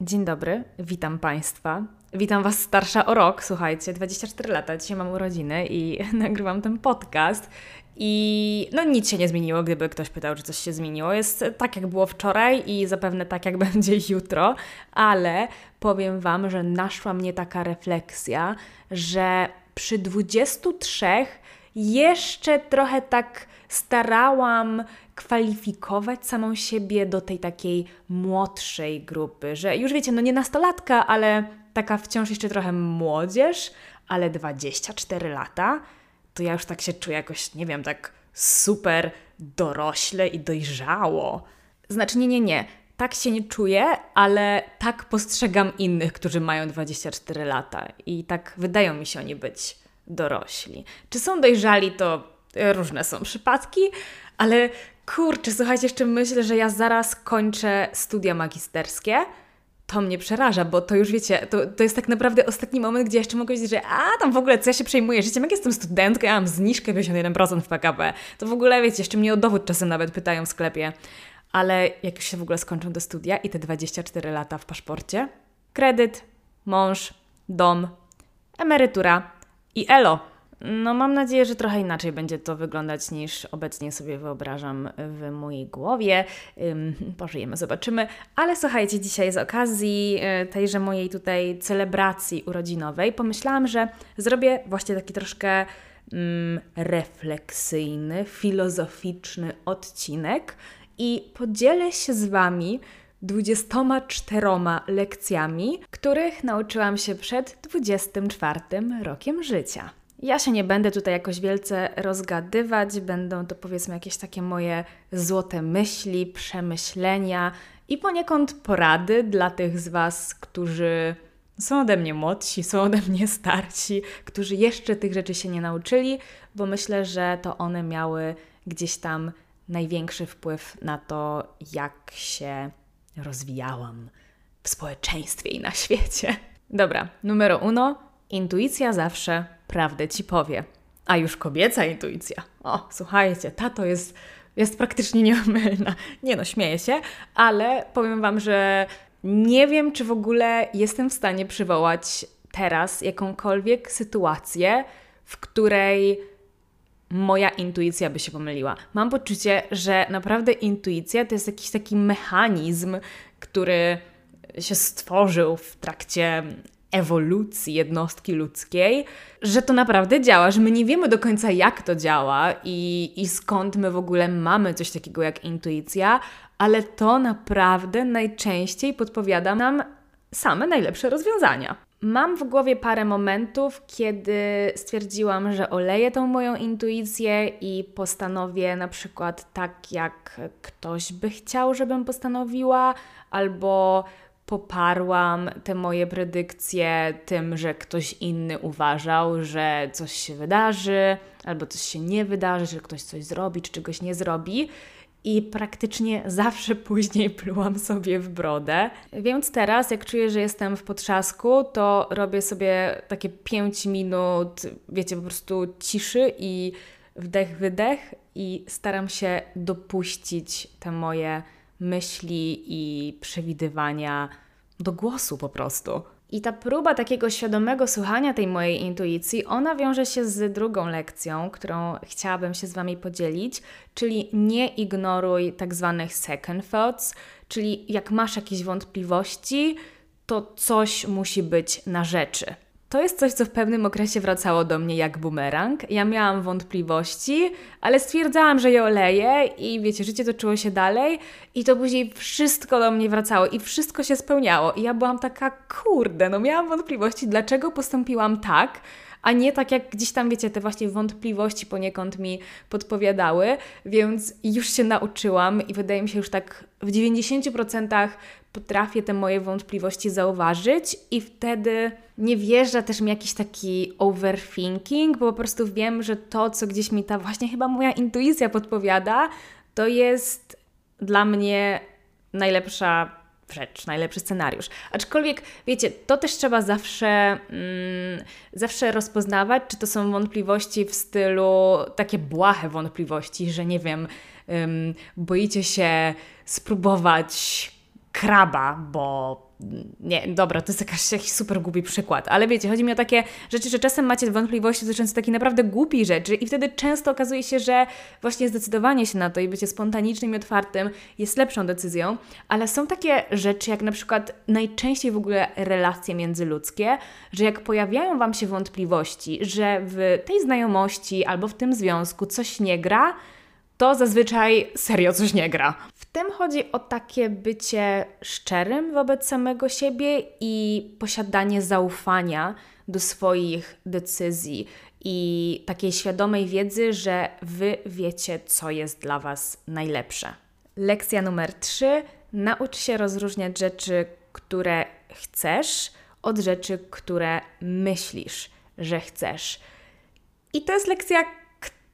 Dzień dobry, witam Państwa. Witam Was starsza o rok, słuchajcie, 24 lata, dzisiaj mam urodziny i nagrywam ten podcast. I no nic się nie zmieniło, gdyby ktoś pytał, czy coś się zmieniło. Jest tak, jak było wczoraj i zapewne tak, jak będzie jutro, ale powiem Wam, że naszła mnie taka refleksja, że przy 23 jeszcze trochę tak starałam kwalifikować samą siebie do tej takiej młodszej grupy, że już wiecie, no nie nastolatka, ale taka wciąż jeszcze trochę młodzież, ale 24 lata, to ja już tak się czuję jakoś, nie wiem, tak super dorośle i dojrzało. Znaczy, nie, nie, nie. Tak się nie czuję, ale tak postrzegam innych, którzy mają 24 lata i tak wydają mi się oni być dorośli. Czy są dojrzali, to różne są przypadki, ale kurczę, słuchajcie, jeszcze myślę, że ja zaraz kończę studia magisterskie. To mnie przeraża, bo to już wiecie, to, to jest tak naprawdę ostatni moment, gdzie jeszcze mogę powiedzieć, że a tam w ogóle co ja się przejmuję życiem, jak jestem studentką, ja mam zniżkę 51% w PKB. To w ogóle wiecie, jeszcze mnie o dowód czasem nawet pytają w sklepie. Ale jak już się w ogóle skończą do studia i te 24 lata w paszporcie, kredyt, mąż, dom, emerytura i elo. No, mam nadzieję, że trochę inaczej będzie to wyglądać niż obecnie sobie wyobrażam w mojej głowie. pożyjemy, zobaczymy. Ale słuchajcie, dzisiaj z okazji y, tejże mojej tutaj celebracji urodzinowej pomyślałam, że zrobię właśnie taki troszkę um, refleksyjny, filozoficzny odcinek i podzielę się z Wami 24 lekcjami, których nauczyłam się przed 24 rokiem życia. Ja się nie będę tutaj jakoś wielce rozgadywać, będą to powiedzmy jakieś takie moje złote myśli, przemyślenia i poniekąd porady dla tych z Was, którzy są ode mnie młodsi, są ode mnie starsi, którzy jeszcze tych rzeczy się nie nauczyli, bo myślę, że to one miały gdzieś tam największy wpływ na to, jak się rozwijałam w społeczeństwie i na świecie. Dobra, numero uno. Intuicja zawsze prawdę ci powie. A już kobieca intuicja. O, słuchajcie, ta to jest, jest praktycznie nieomylna. Nie no, śmieję się, ale powiem Wam, że nie wiem, czy w ogóle jestem w stanie przywołać teraz jakąkolwiek sytuację, w której moja intuicja by się pomyliła. Mam poczucie, że naprawdę intuicja to jest jakiś taki mechanizm, który się stworzył w trakcie ewolucji jednostki ludzkiej, że to naprawdę działa, że my nie wiemy do końca, jak to działa i, i skąd my w ogóle mamy coś takiego jak intuicja, ale to naprawdę najczęściej podpowiada nam same najlepsze rozwiązania. Mam w głowie parę momentów, kiedy stwierdziłam, że oleję tą moją intuicję i postanowię na przykład tak, jak ktoś by chciał, żebym postanowiła, albo poparłam te moje predykcje tym, że ktoś inny uważał, że coś się wydarzy, albo coś się nie wydarzy, że ktoś coś zrobi, czy czegoś nie zrobi. I praktycznie zawsze później plułam sobie w brodę. Więc teraz, jak czuję, że jestem w potrzasku, to robię sobie takie 5 minut, wiecie, po prostu ciszy i wdech, wydech, i staram się dopuścić te moje myśli i przewidywania do głosu po prostu. I ta próba takiego świadomego słuchania tej mojej intuicji, ona wiąże się z drugą lekcją, którą chciałabym się z Wami podzielić, czyli nie ignoruj tak zwanych second thoughts, czyli jak masz jakieś wątpliwości, to coś musi być na rzeczy. To jest coś, co w pewnym okresie wracało do mnie jak bumerang. Ja miałam wątpliwości, ale stwierdzałam, że je oleję i wiecie, życie toczyło się dalej i to później wszystko do mnie wracało i wszystko się spełniało. I ja byłam taka, kurde, no miałam wątpliwości, dlaczego postąpiłam tak, a nie tak jak gdzieś tam, wiecie, te właśnie wątpliwości poniekąd mi podpowiadały, więc już się nauczyłam i wydaje mi się już tak w 90% potrafię te moje wątpliwości zauważyć i wtedy nie wjeżdża też mi jakiś taki overthinking, bo po prostu wiem, że to, co gdzieś mi ta właśnie chyba moja intuicja podpowiada, to jest dla mnie najlepsza rzecz, najlepszy scenariusz. Aczkolwiek, wiecie, to też trzeba zawsze, mm, zawsze rozpoznawać, czy to są wątpliwości w stylu takie błahe wątpliwości, że nie wiem, boicie się spróbować kraba, bo nie, dobra, to jest jakaś, jakiś super głupi przykład, ale wiecie, chodzi mi o takie rzeczy, że czasem macie wątpliwości dotyczące takich naprawdę głupi rzeczy i wtedy często okazuje się, że właśnie zdecydowanie się na to i bycie spontanicznym i otwartym jest lepszą decyzją, ale są takie rzeczy, jak na przykład najczęściej w ogóle relacje międzyludzkie, że jak pojawiają Wam się wątpliwości, że w tej znajomości albo w tym związku coś nie gra, to zazwyczaj serio coś nie gra. Tym chodzi o takie bycie szczerym wobec samego siebie i posiadanie zaufania do swoich decyzji i takiej świadomej wiedzy, że Wy wiecie, co jest dla Was najlepsze. Lekcja numer 3. Naucz się rozróżniać rzeczy, które chcesz, od rzeczy, które myślisz, że chcesz. I to jest lekcja,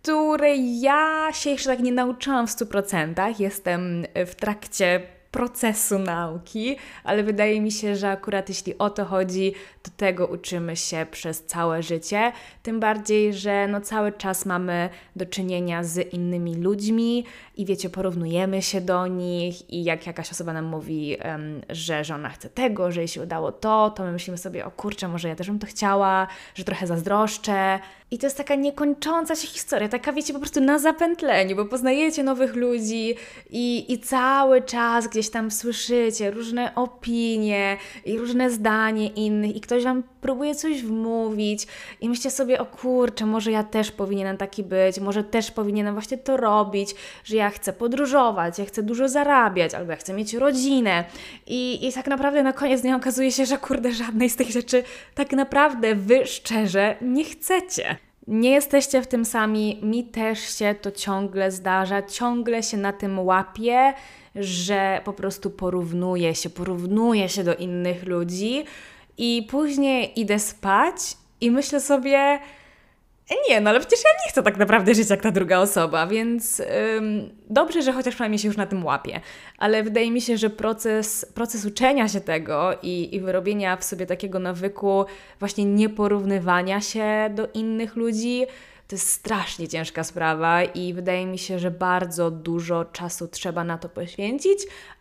której ja się jeszcze tak nie nauczyłam w 100%. Jestem w trakcie procesu nauki, ale wydaje mi się, że akurat jeśli o to chodzi, to tego uczymy się przez całe życie. Tym bardziej, że no cały czas mamy do czynienia z innymi ludźmi i wiecie, porównujemy się do nich i jak jakaś osoba nam mówi, że, że ona chce tego, że jej się udało to, to my myślimy sobie, o kurczę, może ja też bym to chciała, że trochę zazdroszczę. I to jest taka niekończąca się historia, taka wiecie, po prostu na zapętleniu, bo poznajecie nowych ludzi i, i cały czas gdzieś tam słyszycie różne opinie i różne zdanie innych i ktoś Wam próbuje coś wmówić i myślicie sobie, o kurczę, może ja też powinienem taki być, może też powinienem właśnie to robić, że ja chcę podróżować, ja chcę dużo zarabiać, albo ja chcę mieć rodzinę. I, i tak naprawdę na koniec dnia okazuje się, że kurde, żadnej z tych rzeczy tak naprawdę Wy szczerze nie chcecie. Nie jesteście w tym sami, mi też się to ciągle zdarza, ciągle się na tym łapię, że po prostu porównuję się, porównuję się do innych ludzi i później idę spać i myślę sobie, nie, no ale przecież ja nie chcę tak naprawdę żyć jak ta druga osoba, więc ym, dobrze, że chociaż przynajmniej się już na tym łapie. Ale wydaje mi się, że proces, proces uczenia się tego i, i wyrobienia w sobie takiego nawyku właśnie nieporównywania się do innych ludzi, to jest strasznie ciężka sprawa i wydaje mi się, że bardzo dużo czasu trzeba na to poświęcić,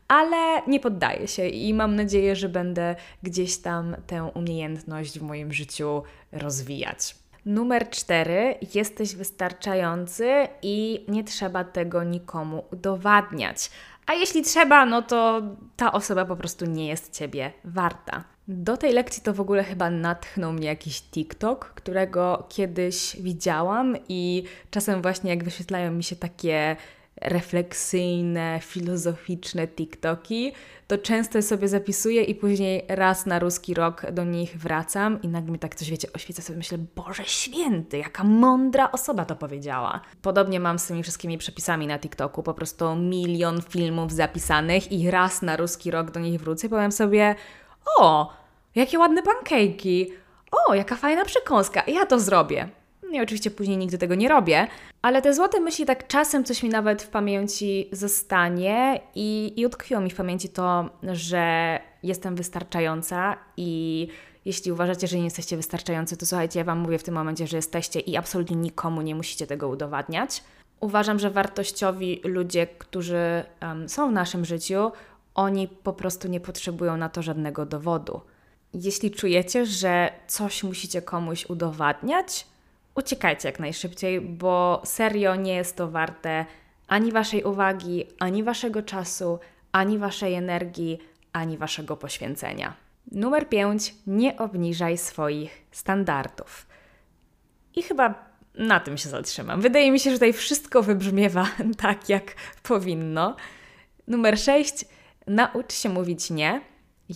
ale nie poddaję się i mam nadzieję, że będę gdzieś tam tę umiejętność w moim życiu rozwijać. Numer cztery, jesteś wystarczający i nie trzeba tego nikomu udowadniać. A jeśli trzeba, no to ta osoba po prostu nie jest ciebie warta. Do tej lekcji to w ogóle chyba natchnął mnie jakiś TikTok, którego kiedyś widziałam i czasem właśnie jak wyświetlają mi się takie refleksyjne, filozoficzne TikToki, to często sobie zapisuję i później raz na ruski rok do nich wracam i nagle mi tak coś, wiecie, oświeca sobie, myślę, Boże Święty, jaka mądra osoba to powiedziała. Podobnie mam z tymi wszystkimi przepisami na TikToku, po prostu milion filmów zapisanych i raz na ruski rok do nich wrócę i powiem sobie, o, jakie ładne pankejki, o, jaka fajna przekąska, ja to zrobię. No i oczywiście później nigdy tego nie robię, ale te złote myśli tak czasem coś mi nawet w pamięci zostanie i, i utkwiło mi w pamięci to, że jestem wystarczająca i jeśli uważacie, że nie jesteście wystarczający, to słuchajcie, ja Wam mówię w tym momencie, że jesteście i absolutnie nikomu nie musicie tego udowadniać. Uważam, że wartościowi ludzie, którzy um, są w naszym życiu, oni po prostu nie potrzebują na to żadnego dowodu. Jeśli czujecie, że coś musicie komuś udowadniać, uciekajcie jak najszybciej, bo serio nie jest to warte ani Waszej uwagi, ani Waszego czasu, ani Waszej energii, ani Waszego poświęcenia. Numer 5. Nie obniżaj swoich standardów. I chyba na tym się zatrzymam. Wydaje mi się, że tutaj wszystko wybrzmiewa tak, jak powinno. Numer 6. Naucz się mówić nie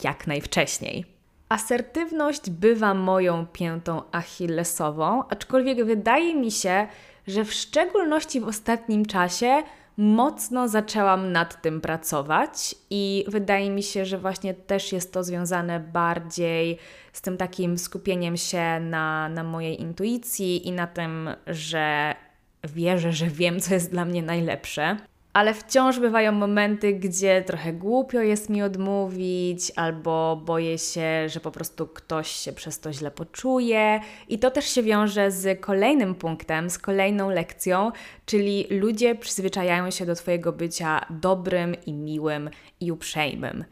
jak najwcześniej. Asertywność bywa moją piętą achillesową, aczkolwiek wydaje mi się, że w szczególności w ostatnim czasie mocno zaczęłam nad tym pracować i wydaje mi się, że właśnie też jest to związane bardziej z tym takim skupieniem się na, na mojej intuicji i na tym, że wierzę, że wiem, co jest dla mnie najlepsze ale wciąż bywają momenty, gdzie trochę głupio jest mi odmówić, albo boję się, że po prostu ktoś się przez to źle poczuje. I to też się wiąże z kolejnym punktem, z kolejną lekcją, czyli ludzie przyzwyczajają się do Twojego bycia dobrym i miłym i uprzejmym.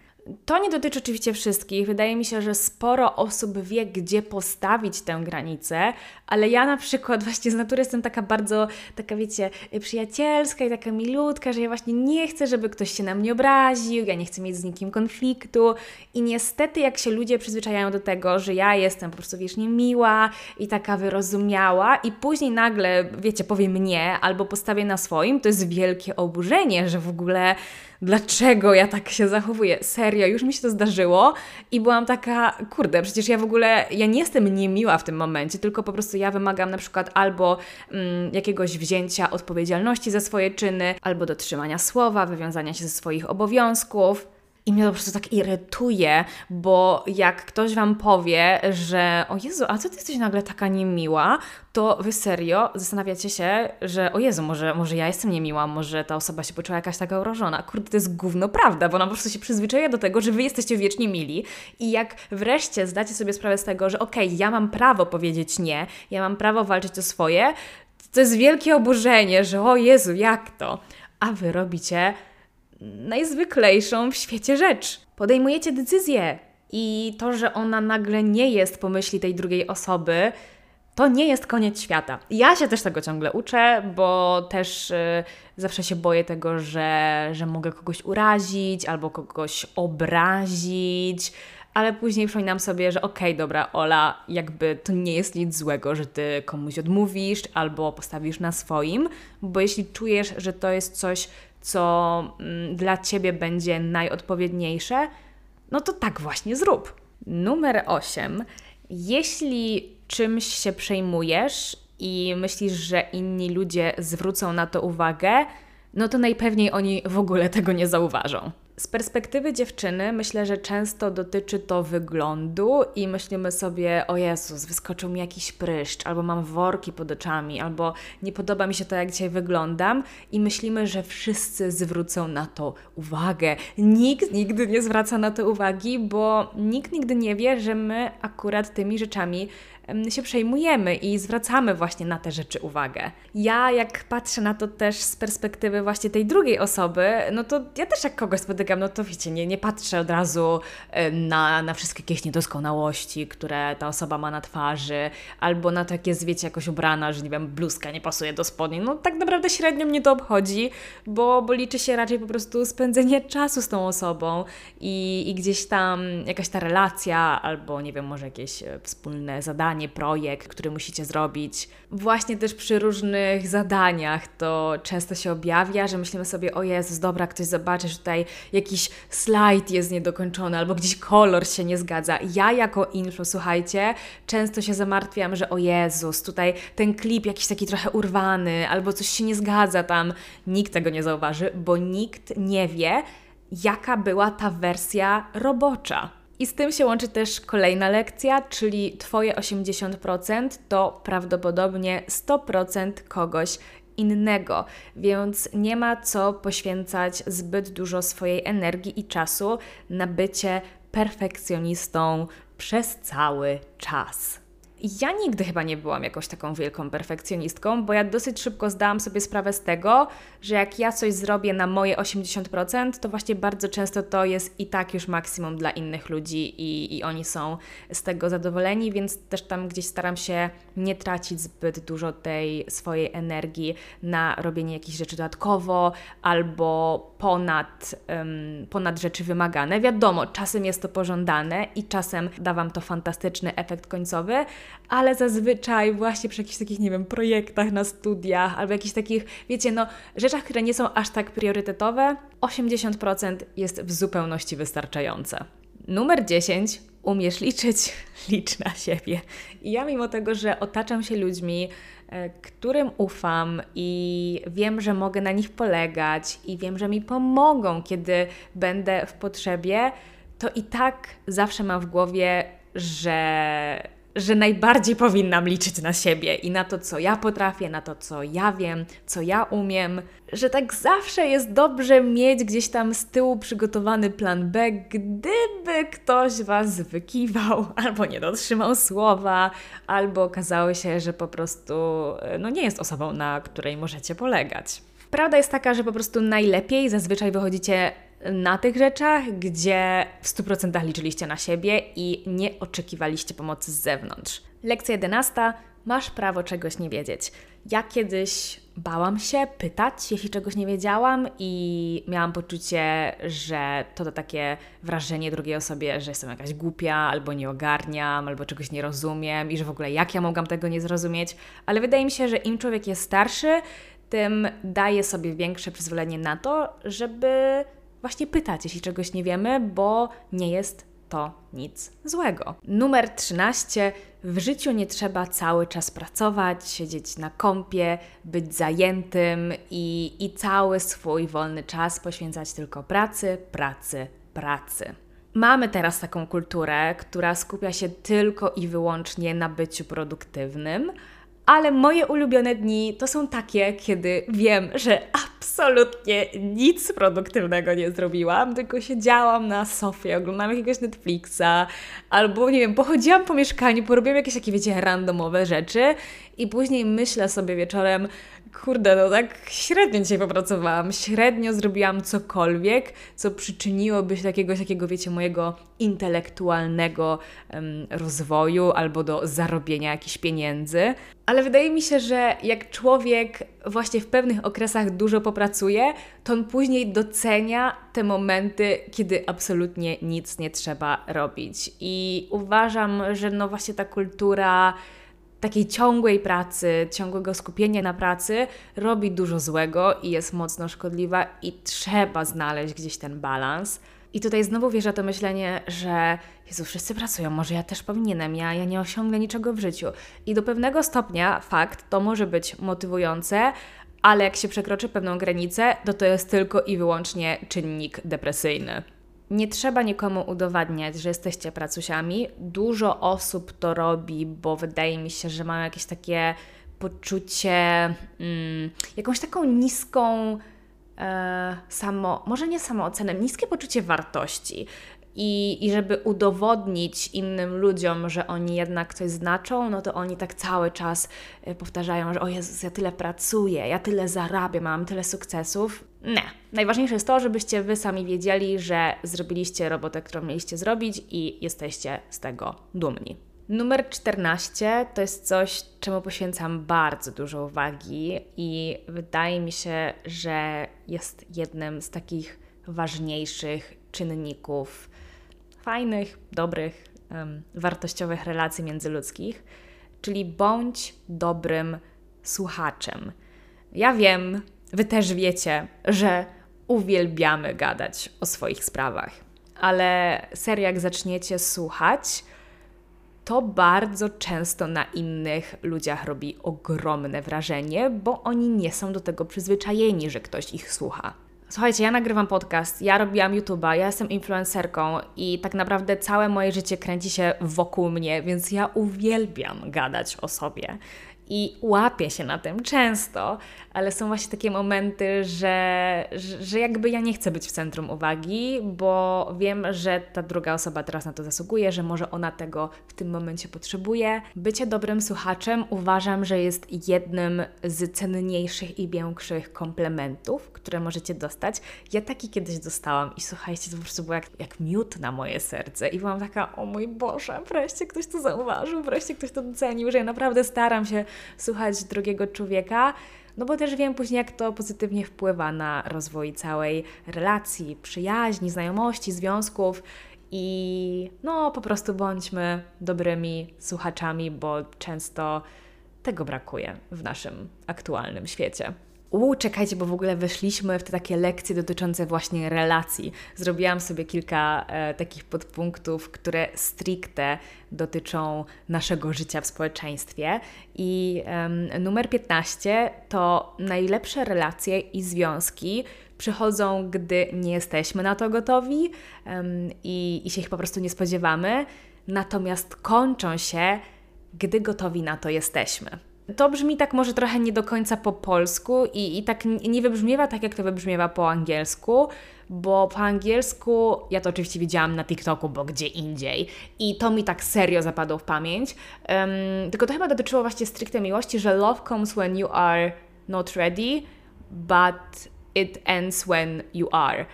To nie dotyczy oczywiście wszystkich. Wydaje mi się, że sporo osób wie, gdzie postawić tę granicę, ale ja na przykład właśnie z natury jestem taka bardzo, taka wiecie, przyjacielska i taka milutka, że ja właśnie nie chcę, żeby ktoś się na mnie obraził, ja nie chcę mieć z nikim konfliktu i niestety jak się ludzie przyzwyczajają do tego, że ja jestem po prostu wiecznie miła i taka wyrozumiała i później nagle, wiecie, powiem nie albo postawię na swoim, to jest wielkie oburzenie, że w ogóle dlaczego ja tak się zachowuję. Serio, już mi się to zdarzyło i byłam taka, kurde, przecież ja w ogóle, ja nie jestem niemiła w tym momencie, tylko po prostu ja wymagam na przykład albo mm, jakiegoś wzięcia odpowiedzialności za swoje czyny, albo dotrzymania słowa, wywiązania się ze swoich obowiązków. I mnie to po prostu tak irytuje, bo jak ktoś Wam powie, że o Jezu, a co Ty jesteś nagle taka niemiła, to Wy serio zastanawiacie się, że o Jezu, może, może ja jestem niemiła, może ta osoba się poczuła jakaś taka urażona. Kurde, to jest gówno prawda, bo ona po prostu się przyzwyczaja do tego, że Wy jesteście wiecznie mili i jak wreszcie zdacie sobie sprawę z tego, że okej, okay, ja mam prawo powiedzieć nie, ja mam prawo walczyć o swoje, to jest wielkie oburzenie, że o Jezu, jak to? A Wy robicie najzwyklejszą w świecie rzecz. Podejmujecie decyzję i to, że ona nagle nie jest po myśli tej drugiej osoby, to nie jest koniec świata. Ja się też tego ciągle uczę, bo też y, zawsze się boję tego, że, że mogę kogoś urazić albo kogoś obrazić, ale później przypominam sobie, że okej, okay, dobra, Ola, jakby to nie jest nic złego, że ty komuś odmówisz albo postawisz na swoim, bo jeśli czujesz, że to jest coś, co mm, dla ciebie będzie najodpowiedniejsze, no to tak właśnie zrób. Numer 8. Jeśli czymś się przejmujesz i myślisz, że inni ludzie zwrócą na to uwagę, no to najpewniej oni w ogóle tego nie zauważą. Z perspektywy dziewczyny myślę, że często dotyczy to wyglądu i myślimy sobie, o Jezus, wyskoczył mi jakiś pryszcz, albo mam worki pod oczami, albo nie podoba mi się to, jak dzisiaj wyglądam i myślimy, że wszyscy zwrócą na to uwagę. Nikt nigdy nie zwraca na to uwagi, bo nikt nigdy nie wie, że my akurat tymi rzeczami się przejmujemy i zwracamy właśnie na te rzeczy uwagę. Ja, jak patrzę na to też z perspektywy właśnie tej drugiej osoby, no to ja też jak kogoś spotykam, no to wiecie, nie, nie patrzę od razu na, na wszystkie jakieś niedoskonałości, które ta osoba ma na twarzy, albo na to, jest, wiecie, jakoś ubrana, że nie wiem, bluzka nie pasuje do spodni. No tak naprawdę średnio mnie to obchodzi, bo, bo liczy się raczej po prostu spędzenie czasu z tą osobą i, i gdzieś tam jakaś ta relacja, albo nie wiem, może jakieś e, wspólne zadanie, zadanie, projekt, który musicie zrobić. Właśnie też przy różnych zadaniach to często się objawia, że myślimy sobie, o Jezus, dobra, ktoś zobaczy, że tutaj jakiś slajd jest niedokończony albo gdzieś kolor się nie zgadza. Ja jako influ, słuchajcie, często się zamartwiam, że o Jezus, tutaj ten klip jakiś taki trochę urwany albo coś się nie zgadza tam. Nikt tego nie zauważy, bo nikt nie wie, jaka była ta wersja robocza. I z tym się łączy też kolejna lekcja, czyli Twoje 80% to prawdopodobnie 100% kogoś innego, więc nie ma co poświęcać zbyt dużo swojej energii i czasu na bycie perfekcjonistą przez cały czas. Ja nigdy chyba nie byłam jakąś taką wielką perfekcjonistką, bo ja dosyć szybko zdałam sobie sprawę z tego, że jak ja coś zrobię na moje 80%, to właśnie bardzo często to jest i tak już maksimum dla innych ludzi i, i oni są z tego zadowoleni, więc też tam gdzieś staram się nie tracić zbyt dużo tej swojej energii na robienie jakichś rzeczy dodatkowo albo ponad, um, ponad rzeczy wymagane. Wiadomo, czasem jest to pożądane i czasem da Wam to fantastyczny efekt końcowy, ale zazwyczaj właśnie przy jakichś takich, nie wiem, projektach na studiach albo jakichś takich, wiecie, no, rzeczach, które nie są aż tak priorytetowe, 80% jest w zupełności wystarczające. Numer 10. Umiesz liczyć, licz na siebie. I ja, mimo tego, że otaczam się ludźmi, e, którym ufam i wiem, że mogę na nich polegać i wiem, że mi pomogą, kiedy będę w potrzebie, to i tak zawsze mam w głowie, że że najbardziej powinnam liczyć na siebie i na to, co ja potrafię, na to, co ja wiem, co ja umiem, że tak zawsze jest dobrze mieć gdzieś tam z tyłu przygotowany plan B, gdyby ktoś Was wykiwał, albo nie dotrzymał słowa, albo okazało się, że po prostu no, nie jest osobą, na której możecie polegać. Prawda jest taka, że po prostu najlepiej zazwyczaj wychodzicie na tych rzeczach, gdzie w 100% liczyliście na siebie i nie oczekiwaliście pomocy z zewnątrz. Lekcja 11. Masz prawo czegoś nie wiedzieć. Ja kiedyś bałam się pytać, jeśli czegoś nie wiedziałam, i miałam poczucie, że to to takie wrażenie drugiej osobie, że jestem jakaś głupia, albo nie ogarniam, albo czegoś nie rozumiem, i że w ogóle jak ja mogłam tego nie zrozumieć. Ale wydaje mi się, że im człowiek jest starszy, tym daje sobie większe przyzwolenie na to, żeby właśnie pytać, jeśli czegoś nie wiemy, bo nie jest to nic złego. Numer 13. W życiu nie trzeba cały czas pracować, siedzieć na kąpie, być zajętym i, i cały swój wolny czas poświęcać tylko pracy, pracy, pracy. Mamy teraz taką kulturę, która skupia się tylko i wyłącznie na byciu produktywnym, ale moje ulubione dni to są takie, kiedy wiem, że absolutnie nic produktywnego nie zrobiłam, tylko siedziałam na sofie, oglądałam jakiegoś Netflixa, albo nie wiem, pochodziłam po mieszkaniu, porobiłam jakieś takie, wiecie, randomowe rzeczy i później myślę sobie wieczorem, kurde, no tak średnio dzisiaj popracowałam, średnio zrobiłam cokolwiek, co przyczyniłoby się do jakiegoś takiego, wiecie, mojego intelektualnego um, rozwoju albo do zarobienia jakichś pieniędzy. Ale wydaje mi się, że jak człowiek właśnie w pewnych okresach dużo popracuje, to on później docenia te momenty, kiedy absolutnie nic nie trzeba robić. I uważam, że no właśnie ta kultura takiej ciągłej pracy, ciągłego skupienia na pracy robi dużo złego i jest mocno szkodliwa i trzeba znaleźć gdzieś ten balans. I tutaj znowu wierzę to myślenie, że Jezu, wszyscy pracują, może ja też powinienem, ja, ja nie osiągnę niczego w życiu. I do pewnego stopnia fakt, to może być motywujące, ale jak się przekroczy pewną granicę, to to jest tylko i wyłącznie czynnik depresyjny. Nie trzeba nikomu udowadniać, że jesteście pracusiami. Dużo osób to robi, bo wydaje mi się, że mają jakieś takie poczucie, mm, jakąś taką niską e, samo, może nie samoocenę, niskie poczucie wartości. I, I żeby udowodnić innym ludziom, że oni jednak coś znaczą, no to oni tak cały czas e, powtarzają, że o Jezus, ja tyle pracuję, ja tyle zarabiam, mam tyle sukcesów. Nie. Najważniejsze jest to, żebyście Wy sami wiedzieli, że zrobiliście robotę, którą mieliście zrobić i jesteście z tego dumni. Numer 14 to jest coś, czemu poświęcam bardzo dużo uwagi i wydaje mi się, że jest jednym z takich ważniejszych czynników fajnych, dobrych, um, wartościowych relacji międzyludzkich, czyli bądź dobrym słuchaczem. Ja wiem, Wy też wiecie, że uwielbiamy gadać o swoich sprawach, ale serio, jak zaczniecie słuchać, to bardzo często na innych ludziach robi ogromne wrażenie, bo oni nie są do tego przyzwyczajeni, że ktoś ich słucha. Słuchajcie, ja nagrywam podcast, ja robiłam YouTube'a, ja jestem influencerką i tak naprawdę całe moje życie kręci się wokół mnie, więc ja uwielbiam gadać o sobie i łapię się na tym często, ale są właśnie takie momenty, że, że, jakby ja nie chcę być w centrum uwagi, bo wiem, że ta druga osoba teraz na to zasługuje, że może ona tego w tym momencie potrzebuje. Bycie dobrym słuchaczem uważam, że jest jednym z cenniejszych i większych komplementów, które możecie dostać. Ja taki kiedyś dostałam i słuchajcie, to po prostu było jak, jak miód na moje serce i byłam taka, o mój Boże, wreszcie ktoś to zauważył, wreszcie ktoś to docenił, że ja naprawdę staram się słuchać drugiego człowieka, no bo też wiem później, jak to pozytywnie wpływa na rozwój całej relacji, przyjaźni, znajomości, związków. I no, po prostu bądźmy dobrymi słuchaczami, bo często tego brakuje w naszym aktualnym świecie. Uuu, czekajcie, bo w ogóle weszliśmy w te takie lekcje dotyczące właśnie relacji. Zrobiłam sobie kilka e, takich podpunktów, które stricte dotyczą naszego życia w społeczeństwie. I e, numer 15 to najlepsze relacje i związki przychodzą, gdy nie jesteśmy na to gotowi e, i, i się ich po prostu nie spodziewamy, natomiast kończą się, gdy gotowi na to jesteśmy. To brzmi tak może trochę nie do końca po polsku i, i tak nie wybrzmiewa tak, jak to wybrzmiewa po angielsku, bo po angielsku ja to oczywiście widziałam na TikToku, bo gdzie indziej i to mi tak serio zapadło w pamięć. Um, tylko to chyba dotyczyło właśnie stricte miłości, że love comes when you are not ready, but it ends when you are.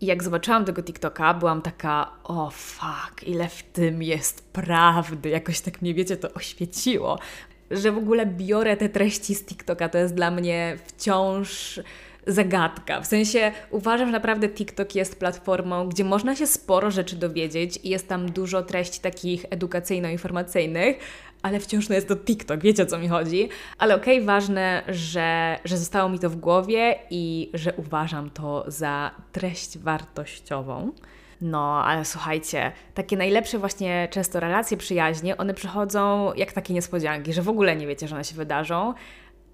I jak zobaczyłam tego TikToka, byłam taka, o oh, fuck, ile w tym jest prawdy. Jakoś tak mnie, wiecie, to oświeciło. Że w ogóle biorę te treści z TikToka, to jest dla mnie wciąż zagadka. W sensie uważam, że naprawdę TikTok jest platformą, gdzie można się sporo rzeczy dowiedzieć i jest tam dużo treści takich edukacyjno-informacyjnych, ale wciąż no jest to TikTok, wiecie o co mi chodzi. Ale okej, okay, ważne, że, że zostało mi to w głowie i że uważam to za treść wartościową. No, ale słuchajcie, takie najlepsze właśnie często relacje przyjaźnie, one przychodzą jak takie niespodzianki, że w ogóle nie wiecie, że one się wydarzą,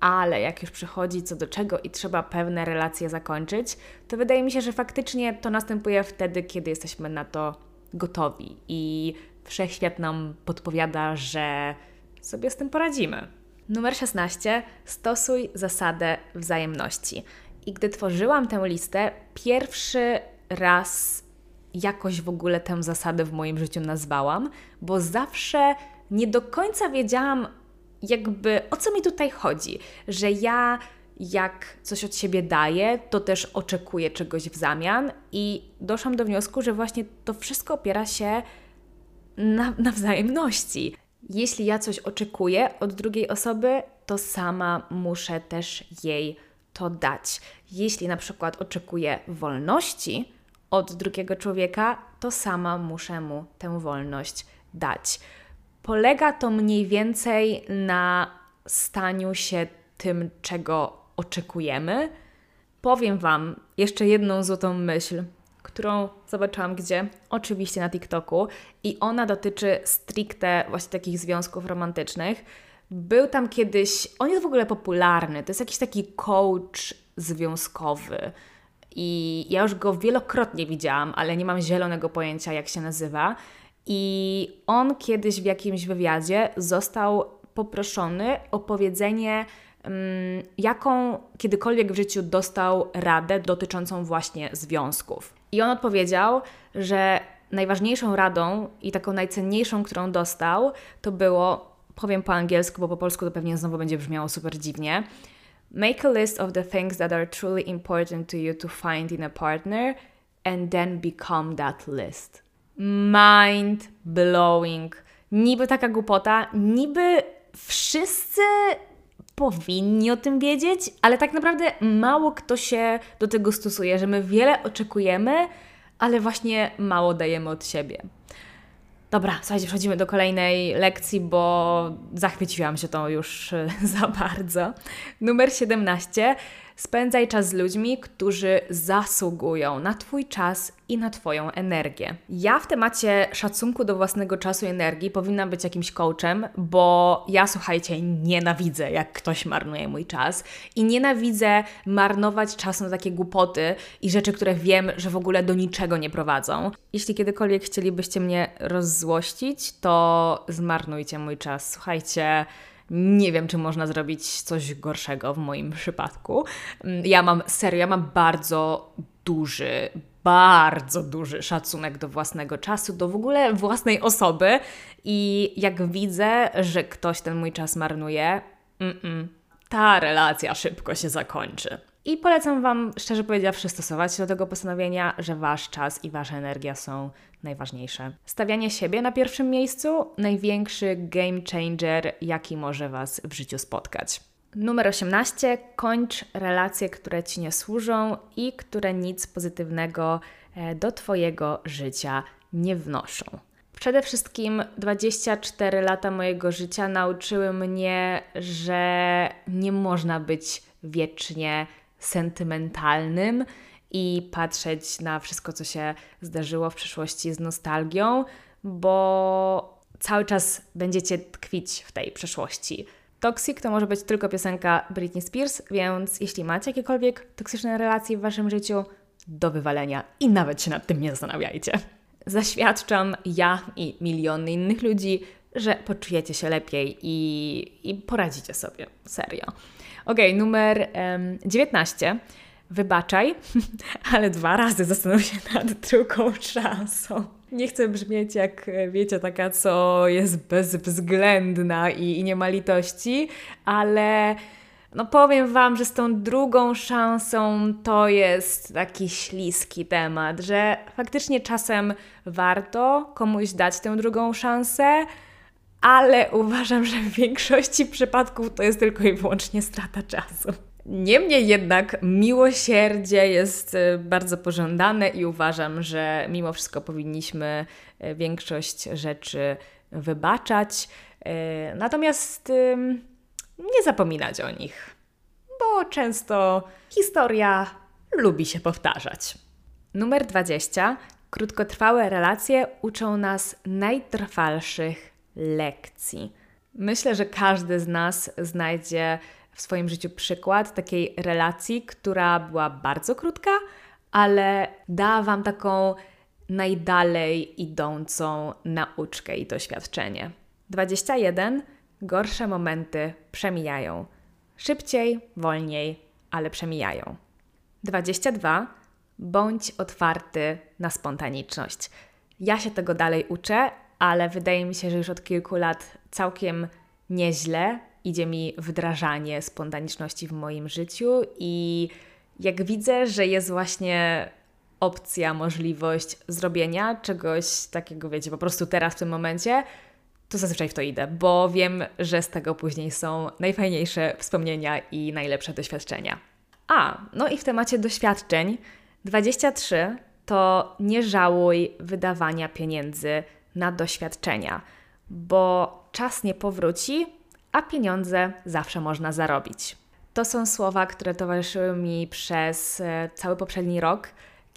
ale jak już przychodzi co do czego i trzeba pewne relacje zakończyć, to wydaje mi się, że faktycznie to następuje wtedy, kiedy jesteśmy na to gotowi i wszechświat nam podpowiada, że sobie z tym poradzimy. Numer 16. Stosuj zasadę wzajemności. I gdy tworzyłam tę listę, pierwszy raz jakoś w ogóle tę zasadę w moim życiu nazwałam, bo zawsze nie do końca wiedziałam, jakby o co mi tutaj chodzi, że ja jak coś od siebie daję, to też oczekuję czegoś w zamian i doszłam do wniosku, że właśnie to wszystko opiera się na, na wzajemności. Jeśli ja coś oczekuję od drugiej osoby, to sama muszę też jej to dać. Jeśli na przykład oczekuję wolności od drugiego człowieka, to sama muszę mu tę wolność dać. Polega to mniej więcej na staniu się tym, czego oczekujemy. Powiem Wam jeszcze jedną złotą myśl, którą zobaczyłam gdzie? Oczywiście na TikToku i ona dotyczy stricte właśnie takich związków romantycznych. Był tam kiedyś, on jest w ogóle popularny, to jest jakiś taki coach związkowy. I ja już go wielokrotnie widziałam, ale nie mam zielonego pojęcia, jak się nazywa. I on kiedyś w jakimś wywiadzie został poproszony o powiedzenie, um, jaką kiedykolwiek w życiu dostał radę dotyczącą właśnie związków. I on odpowiedział, że najważniejszą radą i taką najcenniejszą, którą dostał, to było, powiem po angielsku, bo po polsku to pewnie znowu będzie brzmiało super dziwnie. Make a list of the things that are truly important to you to find in a partner and then become that list mind blowing. Niby taka głupota, niby wszyscy powinni o tym wiedzieć, ale tak naprawdę mało kto się do tego stosuje, że my wiele oczekujemy, ale właśnie mało dajemy od siebie. Dobra, słuchajcie, przechodzimy do kolejnej lekcji, bo zachwyciłam się tą już za bardzo. Numer 17. Spędzaj czas z ludźmi, którzy zasługują na Twój czas i na Twoją energię. Ja w temacie szacunku do własnego czasu i energii powinnam być jakimś coachem, bo ja słuchajcie, nienawidzę, jak ktoś marnuje mój czas i nienawidzę marnować czasu na takie głupoty i rzeczy, które wiem, że w ogóle do niczego nie prowadzą. Jeśli kiedykolwiek chcielibyście mnie rozzłościć, to zmarnujcie mój czas. Słuchajcie, nie wiem, czy można zrobić coś gorszego w moim przypadku. Mm, ja mam serio, ja mam bardzo duży, bardzo duży szacunek do własnego czasu, do w ogóle własnej osoby i jak widzę, że ktoś ten mój czas marnuje, mm -mm, ta relacja szybko się zakończy. I polecam Wam, szczerze powiedziawszy, stosować się do tego postanowienia, że Wasz czas i Wasza energia są najważniejsze. Stawianie siebie na pierwszym miejscu największy game changer, jaki może Was w życiu spotkać. Numer 18. Kończ relacje, które Ci nie służą i które nic pozytywnego e, do Twojego życia nie wnoszą. Przede wszystkim 24 lata mojego życia nauczyły mnie, że nie można być wiecznie sentymentalnym i patrzeć na wszystko, co się zdarzyło w przeszłości z nostalgią, bo cały czas będziecie tkwić w tej przeszłości. Toxic to może być tylko piosenka Britney Spears, więc jeśli macie jakiekolwiek toksyczne relacje w waszym życiu, do wywalenia i nawet się nad tym nie zastanawiajcie. Zaświadczam ja i miliony innych ludzi, że poczujecie się lepiej i, i poradzicie sobie. Serio. Ok, numer um, 19. Wybaczaj, ale dwa razy zastanów się nad drugą szansą. Nie chcę brzmieć jak, wiecie, taka, co jest bezwzględna i, i nie ma litości, ale No powiem Wam, że z tą drugą szansą to jest taki śliski temat, że faktycznie czasem warto komuś dać tę drugą szansę, ale uważam, że w większości przypadków to jest tylko i wyłącznie strata czasu. Niemniej jednak miłosierdzie jest e, bardzo pożądane i uważam, że mimo wszystko powinniśmy e, większość rzeczy wybaczać. E, natomiast nie zapominać o nich, bo często historia lubi się powtarzać. Numer 20. Krótkotrwałe relacje uczą nas najtrwalszych lekcji. Myślę, że każdy z nas znajdzie w swoim życiu przykład takiej relacji, która była bardzo krótka, ale dała Wam taką najdalej idącą nauczkę i doświadczenie. 21. Gorsze momenty przemijają. Szybciej, wolniej, ale przemijają. 22. Bądź otwarty na spontaniczność. Ja się tego dalej uczę, ale wydaje mi się, że już od kilku lat całkiem nieźle. Idzie mi wdrażanie spontaniczności w moim życiu i jak widzę, że jest właśnie opcja, możliwość zrobienia czegoś takiego, wiecie, po prostu teraz w tym momencie, to zazwyczaj w to idę, bo wiem, że z tego później są najfajniejsze wspomnienia i najlepsze doświadczenia. A, no i w temacie doświadczeń. 23 to nie żałuj wydawania pieniędzy na doświadczenia, bo czas nie powróci, a pieniądze zawsze można zarobić. To są słowa, które towarzyszyły mi przez e, cały poprzedni rok,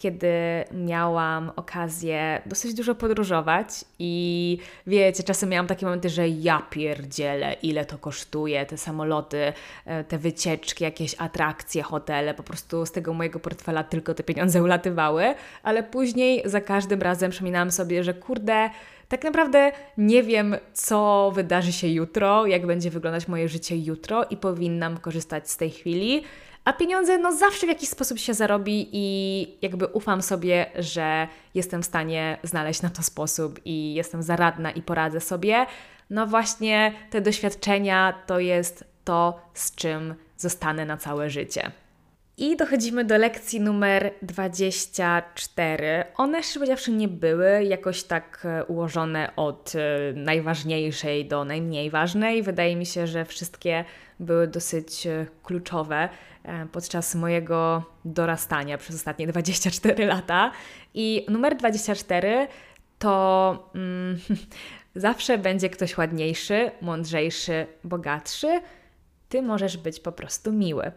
kiedy miałam okazję dosyć dużo podróżować i wiecie, czasem miałam takie momenty, że ja pierdzielę, ile to kosztuje, te samoloty, e, te wycieczki, jakieś atrakcje, hotele, po prostu z tego mojego portfela tylko te pieniądze ulatywały, ale później za każdym razem przypominałam sobie, że kurde, tak naprawdę nie wiem, co wydarzy się jutro, jak będzie wyglądać moje życie jutro i powinnam korzystać z tej chwili. A pieniądze no zawsze w jakiś sposób się zarobi i jakby ufam sobie, że jestem w stanie znaleźć na to sposób i jestem zaradna i poradzę sobie. No właśnie te doświadczenia to jest to, z czym zostanę na całe życie. I dochodzimy do lekcji numer 24. One, szczerze powiedziawszy, nie były jakoś tak e, ułożone od e, najważniejszej do najmniej ważnej. Wydaje mi się, że wszystkie były dosyć e, kluczowe podczas mojego dorastania przez ostatnie 24 lata. I numer 24 to mm, zawsze będzie ktoś ładniejszy, mądrzejszy, bogatszy. Ty możesz być po prostu miły.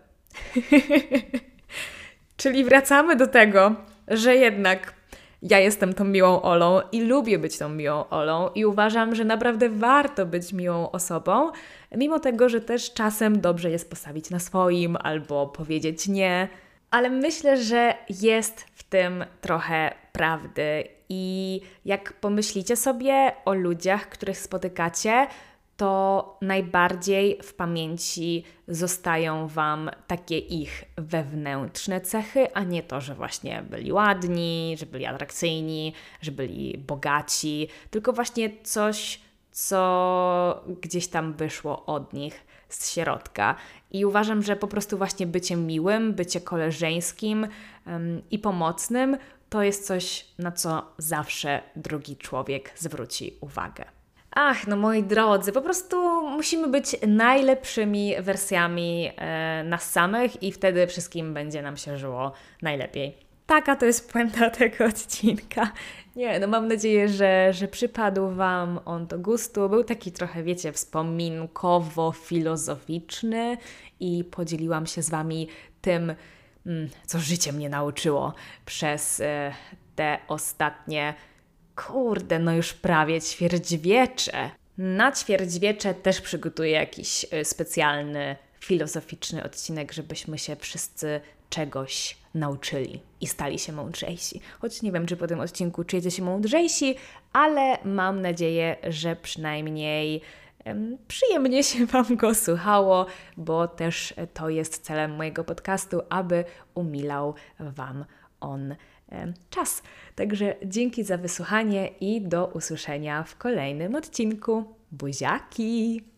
Czyli wracamy do tego, że jednak ja jestem tą miłą Olą i lubię być tą miłą Olą i uważam, że naprawdę warto być miłą osobą, mimo tego, że też czasem dobrze jest postawić na swoim albo powiedzieć nie, ale myślę, że jest w tym trochę prawdy i jak pomyślicie sobie o ludziach, których spotykacie, to najbardziej w pamięci zostają Wam takie ich wewnętrzne cechy, a nie to, że właśnie byli ładni, że byli atrakcyjni, że byli bogaci, tylko właśnie coś, co gdzieś tam wyszło od nich z środka. I uważam, że po prostu właśnie bycie miłym, bycie koleżeńskim um, i pomocnym to jest coś, na co zawsze drugi człowiek zwróci uwagę. Ach, no moi drodzy, po prostu musimy być najlepszymi wersjami e, nas samych i wtedy wszystkim będzie nam się żyło najlepiej. Taka to jest puenta tego odcinka. Nie, no mam nadzieję, że, że przypadł Wam on do gustu. Był taki trochę, wiecie, wspominkowo-filozoficzny i podzieliłam się z Wami tym, mm, co życie mnie nauczyło przez e, te ostatnie Kurde, no już prawie ćwierćwiecze. Na ćwierćwiecze też przygotuję jakiś y, specjalny, filozoficzny odcinek, żebyśmy się wszyscy czegoś nauczyli i stali się mądrzejsi. Choć nie wiem, czy po tym odcinku czujecie się mądrzejsi, ale mam nadzieję, że przynajmniej przyjemnie się Wam go słuchało, bo też to jest celem mojego podcastu, aby umilał Wam on czas. Także dzięki za wysłuchanie i do usłyszenia w kolejnym odcinku. Buziaki!